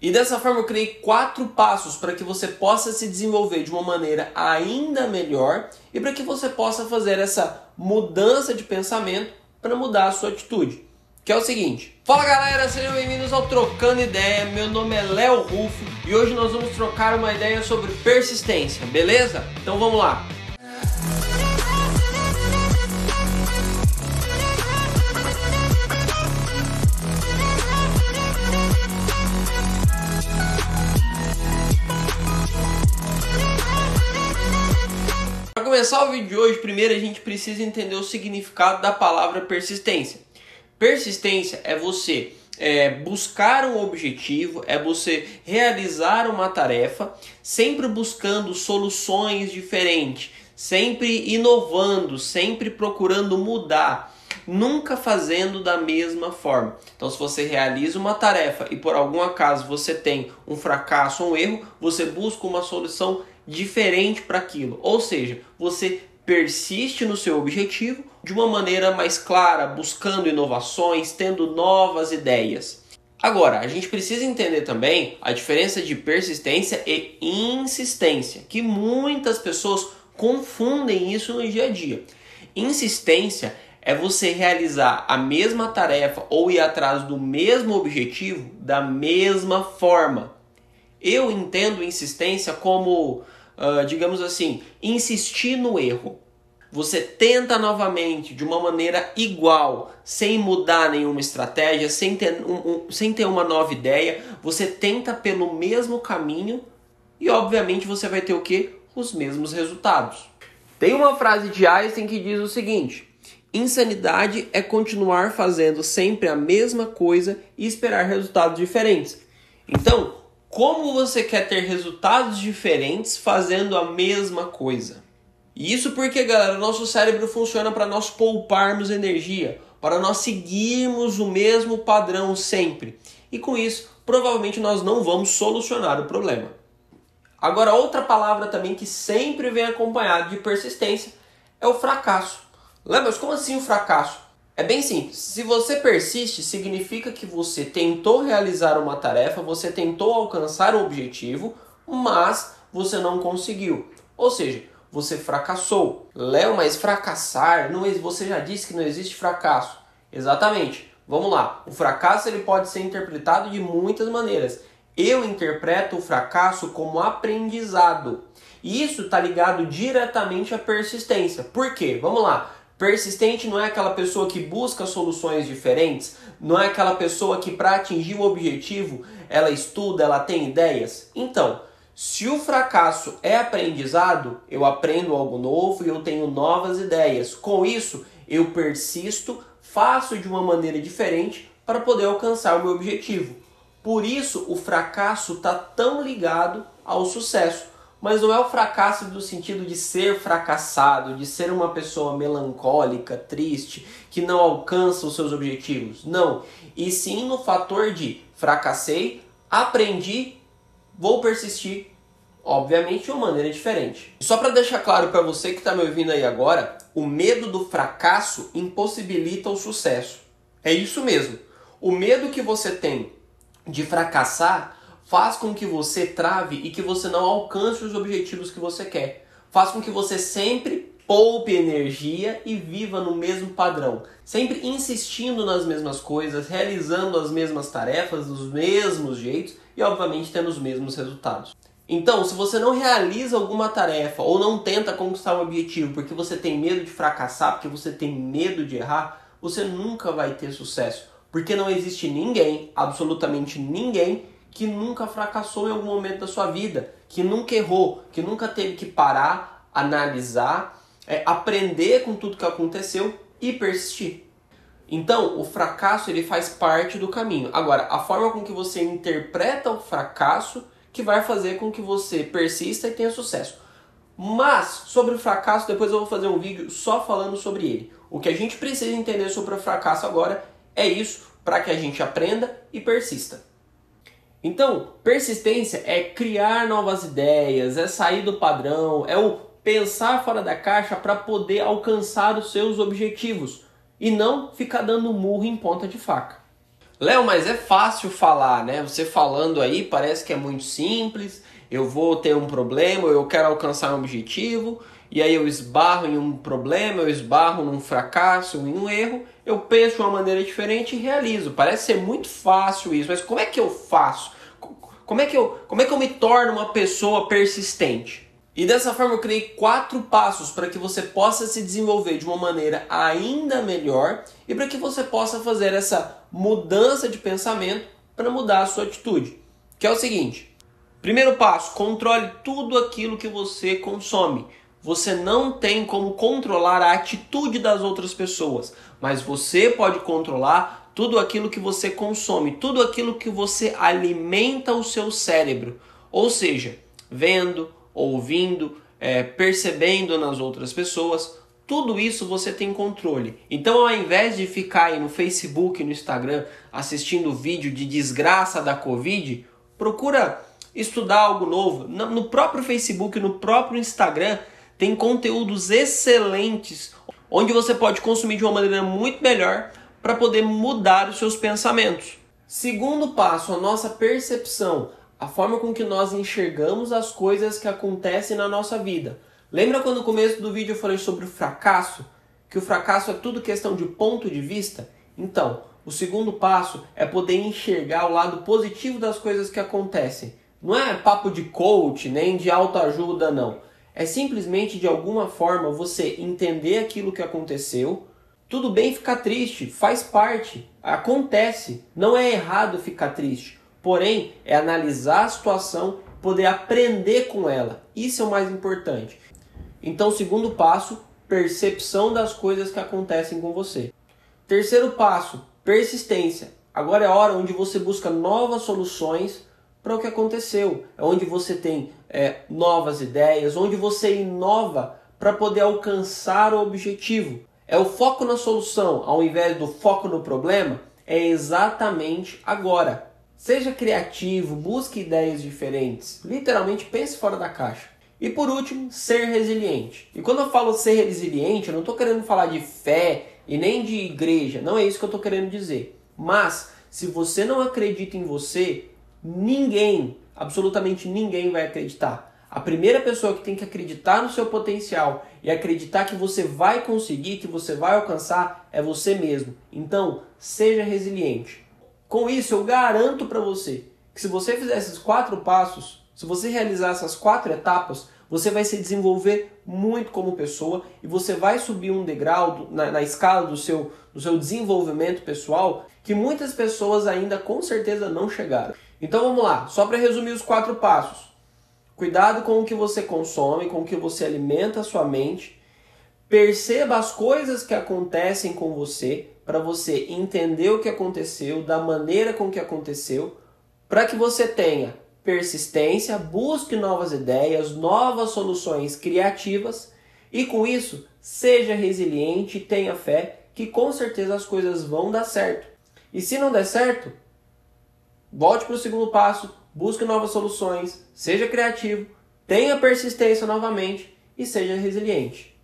E dessa forma eu criei quatro passos para que você possa se desenvolver de uma maneira ainda melhor e para que você possa fazer essa mudança de pensamento para mudar a sua atitude. Que é o seguinte: Fala galera, sejam bem-vindos ao Trocando Ideia. Meu nome é Léo Rufo e hoje nós vamos trocar uma ideia sobre persistência, beleza? Então vamos lá. Começar o vídeo de hoje, primeiro a gente precisa entender o significado da palavra persistência. Persistência é você é, buscar um objetivo, é você realizar uma tarefa, sempre buscando soluções diferentes, sempre inovando, sempre procurando mudar, nunca fazendo da mesma forma. Então, se você realiza uma tarefa e por algum acaso você tem um fracasso um erro, você busca uma solução diferente para aquilo. Ou seja, você persiste no seu objetivo de uma maneira mais clara, buscando inovações, tendo novas ideias. Agora, a gente precisa entender também a diferença de persistência e insistência, que muitas pessoas confundem isso no dia a dia. Insistência é você realizar a mesma tarefa ou ir atrás do mesmo objetivo da mesma forma. Eu entendo insistência como uh, digamos assim, insistir no erro. Você tenta novamente de uma maneira igual, sem mudar nenhuma estratégia, sem ter, um, um, sem ter uma nova ideia. Você tenta pelo mesmo caminho e, obviamente, você vai ter o que? Os mesmos resultados. Tem uma frase de Einstein que diz o seguinte: Insanidade é continuar fazendo sempre a mesma coisa e esperar resultados diferentes. Então, como você quer ter resultados diferentes fazendo a mesma coisa? E isso porque, galera, nosso cérebro funciona para nós pouparmos energia, para nós seguirmos o mesmo padrão sempre. E com isso, provavelmente nós não vamos solucionar o problema. Agora, outra palavra também que sempre vem acompanhada de persistência é o fracasso. Lembra, mas como assim o fracasso? É bem simples. Se você persiste, significa que você tentou realizar uma tarefa, você tentou alcançar o objetivo, mas você não conseguiu. Ou seja, você fracassou. Léo, mas fracassar, não, você já disse que não existe fracasso. Exatamente. Vamos lá. O fracasso ele pode ser interpretado de muitas maneiras. Eu interpreto o fracasso como aprendizado. E isso está ligado diretamente à persistência. Por quê? Vamos lá. Persistente não é aquela pessoa que busca soluções diferentes, não é aquela pessoa que para atingir o objetivo ela estuda, ela tem ideias. Então, se o fracasso é aprendizado, eu aprendo algo novo e eu tenho novas ideias. Com isso, eu persisto, faço de uma maneira diferente para poder alcançar o meu objetivo. Por isso, o fracasso está tão ligado ao sucesso mas não é o fracasso do sentido de ser fracassado, de ser uma pessoa melancólica, triste, que não alcança os seus objetivos. Não. E sim no fator de fracassei, aprendi, vou persistir. Obviamente de uma maneira diferente. Só para deixar claro para você que está me ouvindo aí agora, o medo do fracasso impossibilita o sucesso. É isso mesmo. O medo que você tem de fracassar faz com que você trave e que você não alcance os objetivos que você quer. Faz com que você sempre poupe energia e viva no mesmo padrão, sempre insistindo nas mesmas coisas, realizando as mesmas tarefas dos mesmos jeitos e obviamente tendo os mesmos resultados. Então, se você não realiza alguma tarefa ou não tenta conquistar um objetivo porque você tem medo de fracassar, porque você tem medo de errar, você nunca vai ter sucesso, porque não existe ninguém, absolutamente ninguém que nunca fracassou em algum momento da sua vida, que nunca errou, que nunca teve que parar, analisar, é, aprender com tudo que aconteceu e persistir. Então, o fracasso ele faz parte do caminho. Agora, a forma com que você interpreta o fracasso que vai fazer com que você persista e tenha sucesso. Mas sobre o fracasso, depois eu vou fazer um vídeo só falando sobre ele. O que a gente precisa entender sobre o fracasso agora é isso para que a gente aprenda e persista. Então, persistência é criar novas ideias, é sair do padrão, é o pensar fora da caixa para poder alcançar os seus objetivos e não ficar dando murro em ponta de faca. Léo, mas é fácil falar, né? Você falando aí parece que é muito simples. Eu vou ter um problema, eu quero alcançar um objetivo, e aí eu esbarro em um problema, eu esbarro num fracasso, em um erro, eu penso de uma maneira diferente e realizo. Parece ser muito fácil isso, mas como é que eu faço? Como é que eu, como é que eu me torno uma pessoa persistente? E dessa forma eu criei quatro passos para que você possa se desenvolver de uma maneira ainda melhor e para que você possa fazer essa mudança de pensamento para mudar a sua atitude. Que é o seguinte: primeiro passo, controle tudo aquilo que você consome. Você não tem como controlar a atitude das outras pessoas, mas você pode controlar tudo aquilo que você consome, tudo aquilo que você alimenta o seu cérebro. Ou seja, vendo, ouvindo, é, percebendo nas outras pessoas, tudo isso você tem controle. Então, ao invés de ficar aí no Facebook, no Instagram, assistindo vídeo de desgraça da Covid, procura estudar algo novo. No próprio Facebook, no próprio Instagram, tem conteúdos excelentes onde você pode consumir de uma maneira muito melhor para poder mudar os seus pensamentos. Segundo passo, a nossa percepção a forma com que nós enxergamos as coisas que acontecem na nossa vida. Lembra quando no começo do vídeo eu falei sobre o fracasso? Que o fracasso é tudo questão de ponto de vista? Então, o segundo passo é poder enxergar o lado positivo das coisas que acontecem. Não é papo de coach, nem de autoajuda, não. É simplesmente de alguma forma você entender aquilo que aconteceu. Tudo bem ficar triste, faz parte, acontece. Não é errado ficar triste. Porém, é analisar a situação, poder aprender com ela. Isso é o mais importante. Então, segundo passo, percepção das coisas que acontecem com você. Terceiro passo, persistência. Agora é a hora onde você busca novas soluções para o que aconteceu. É onde você tem é, novas ideias, onde você inova para poder alcançar o objetivo. É o foco na solução ao invés do foco no problema. É exatamente agora. Seja criativo, busque ideias diferentes. Literalmente pense fora da caixa. E por último, ser resiliente. E quando eu falo ser resiliente, eu não estou querendo falar de fé e nem de igreja. Não é isso que eu estou querendo dizer. Mas, se você não acredita em você, ninguém, absolutamente ninguém vai acreditar. A primeira pessoa que tem que acreditar no seu potencial e acreditar que você vai conseguir, que você vai alcançar, é você mesmo. Então, seja resiliente. Com isso, eu garanto para você que se você fizer esses quatro passos, se você realizar essas quatro etapas, você vai se desenvolver muito como pessoa e você vai subir um degrau na, na escala do seu, do seu desenvolvimento pessoal que muitas pessoas ainda com certeza não chegaram. Então vamos lá, só para resumir os quatro passos. Cuidado com o que você consome, com o que você alimenta a sua mente. Perceba as coisas que acontecem com você para você entender o que aconteceu, da maneira com que aconteceu, para que você tenha persistência, busque novas ideias, novas soluções criativas e com isso seja resiliente tenha fé que com certeza as coisas vão dar certo. E se não der certo, volte para o segundo passo, busque novas soluções, seja criativo, tenha persistência novamente e seja resiliente.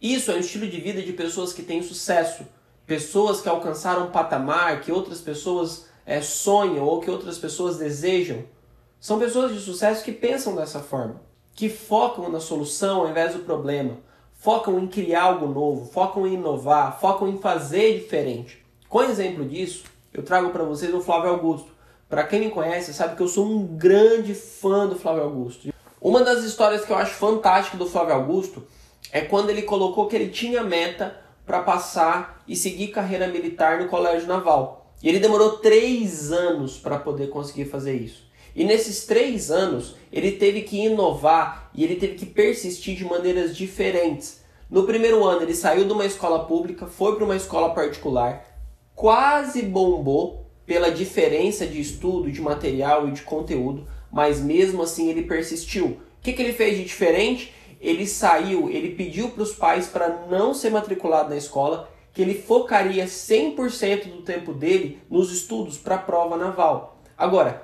Isso é um estilo de vida de pessoas que têm sucesso pessoas que alcançaram um patamar que outras pessoas é, sonham ou que outras pessoas desejam. São pessoas de sucesso que pensam dessa forma, que focam na solução ao invés do problema, focam em criar algo novo, focam em inovar, focam em fazer diferente. Com exemplo disso, eu trago para vocês o Flávio Augusto. Para quem me conhece, sabe que eu sou um grande fã do Flávio Augusto. Uma das histórias que eu acho fantástica do Flávio Augusto é quando ele colocou que ele tinha meta para passar e seguir carreira militar no Colégio Naval. E ele demorou três anos para poder conseguir fazer isso. E nesses três anos, ele teve que inovar e ele teve que persistir de maneiras diferentes. No primeiro ano, ele saiu de uma escola pública, foi para uma escola particular, quase bombou pela diferença de estudo, de material e de conteúdo, mas mesmo assim ele persistiu. O que, que ele fez de diferente? ele saiu, ele pediu para os pais para não ser matriculado na escola, que ele focaria 100% do tempo dele nos estudos para a prova naval. Agora,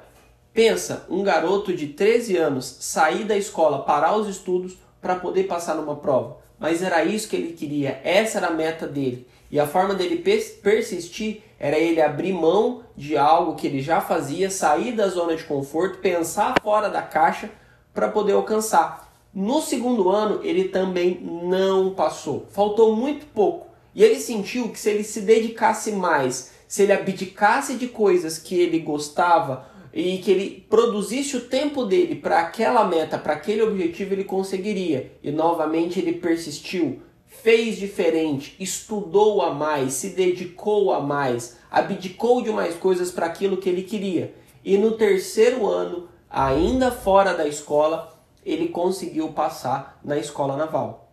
pensa, um garoto de 13 anos sair da escola, parar os estudos para poder passar numa prova. Mas era isso que ele queria, essa era a meta dele. E a forma dele persistir era ele abrir mão de algo que ele já fazia, sair da zona de conforto, pensar fora da caixa para poder alcançar. No segundo ano, ele também não passou. Faltou muito pouco. E ele sentiu que se ele se dedicasse mais, se ele abdicasse de coisas que ele gostava e que ele produzisse o tempo dele para aquela meta, para aquele objetivo, ele conseguiria. E novamente ele persistiu, fez diferente, estudou a mais, se dedicou a mais, abdicou de mais coisas para aquilo que ele queria. E no terceiro ano, ainda fora da escola, ele conseguiu passar na escola naval.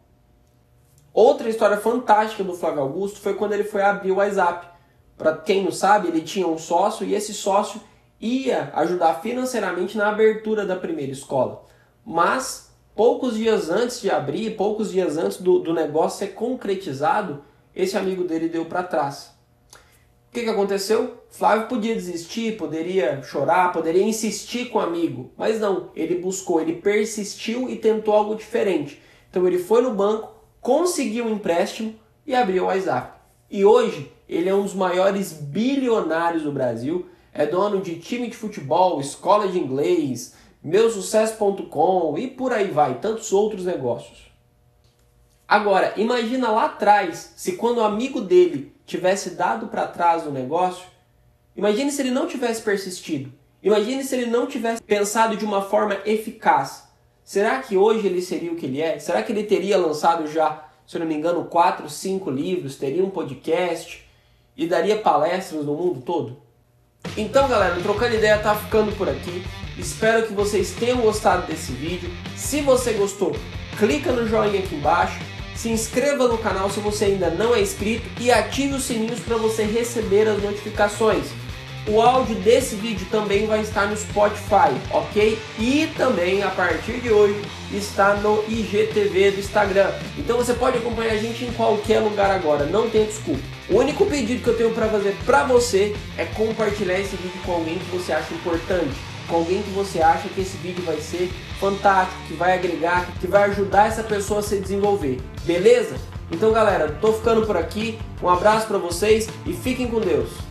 Outra história fantástica do Flávio Augusto foi quando ele foi abrir o WhatsApp. Para quem não sabe, ele tinha um sócio e esse sócio ia ajudar financeiramente na abertura da primeira escola. Mas poucos dias antes de abrir, poucos dias antes do, do negócio ser concretizado, esse amigo dele deu para trás. O que, que aconteceu? Flávio podia desistir, poderia chorar, poderia insistir com o amigo, mas não, ele buscou, ele persistiu e tentou algo diferente. Então ele foi no banco, conseguiu um empréstimo e abriu o WhatsApp. E hoje ele é um dos maiores bilionários do Brasil, é dono de time de futebol, escola de inglês, meusucesso.com e por aí vai, tantos outros negócios. Agora, imagina lá atrás, se quando o amigo dele tivesse dado para trás o negócio, imagine se ele não tivesse persistido. Imagine se ele não tivesse pensado de uma forma eficaz. Será que hoje ele seria o que ele é? Será que ele teria lançado já, se não me engano, quatro, cinco livros, teria um podcast e daria palestras no mundo todo? Então, galera, Trocando Ideia tá ficando por aqui. Espero que vocês tenham gostado desse vídeo. Se você gostou, clica no joinha aqui embaixo, se inscreva no canal se você ainda não é inscrito e ative os sininhos para você receber as notificações. O áudio desse vídeo também vai estar no Spotify, ok? E também a partir de hoje está no IGTV do Instagram. Então você pode acompanhar a gente em qualquer lugar agora, não tem desculpa. O único pedido que eu tenho para fazer para você é compartilhar esse vídeo com alguém que você acha importante com alguém que você acha que esse vídeo vai ser fantástico, que vai agregar, que vai ajudar essa pessoa a se desenvolver. Beleza? Então, galera, tô ficando por aqui. Um abraço para vocês e fiquem com Deus.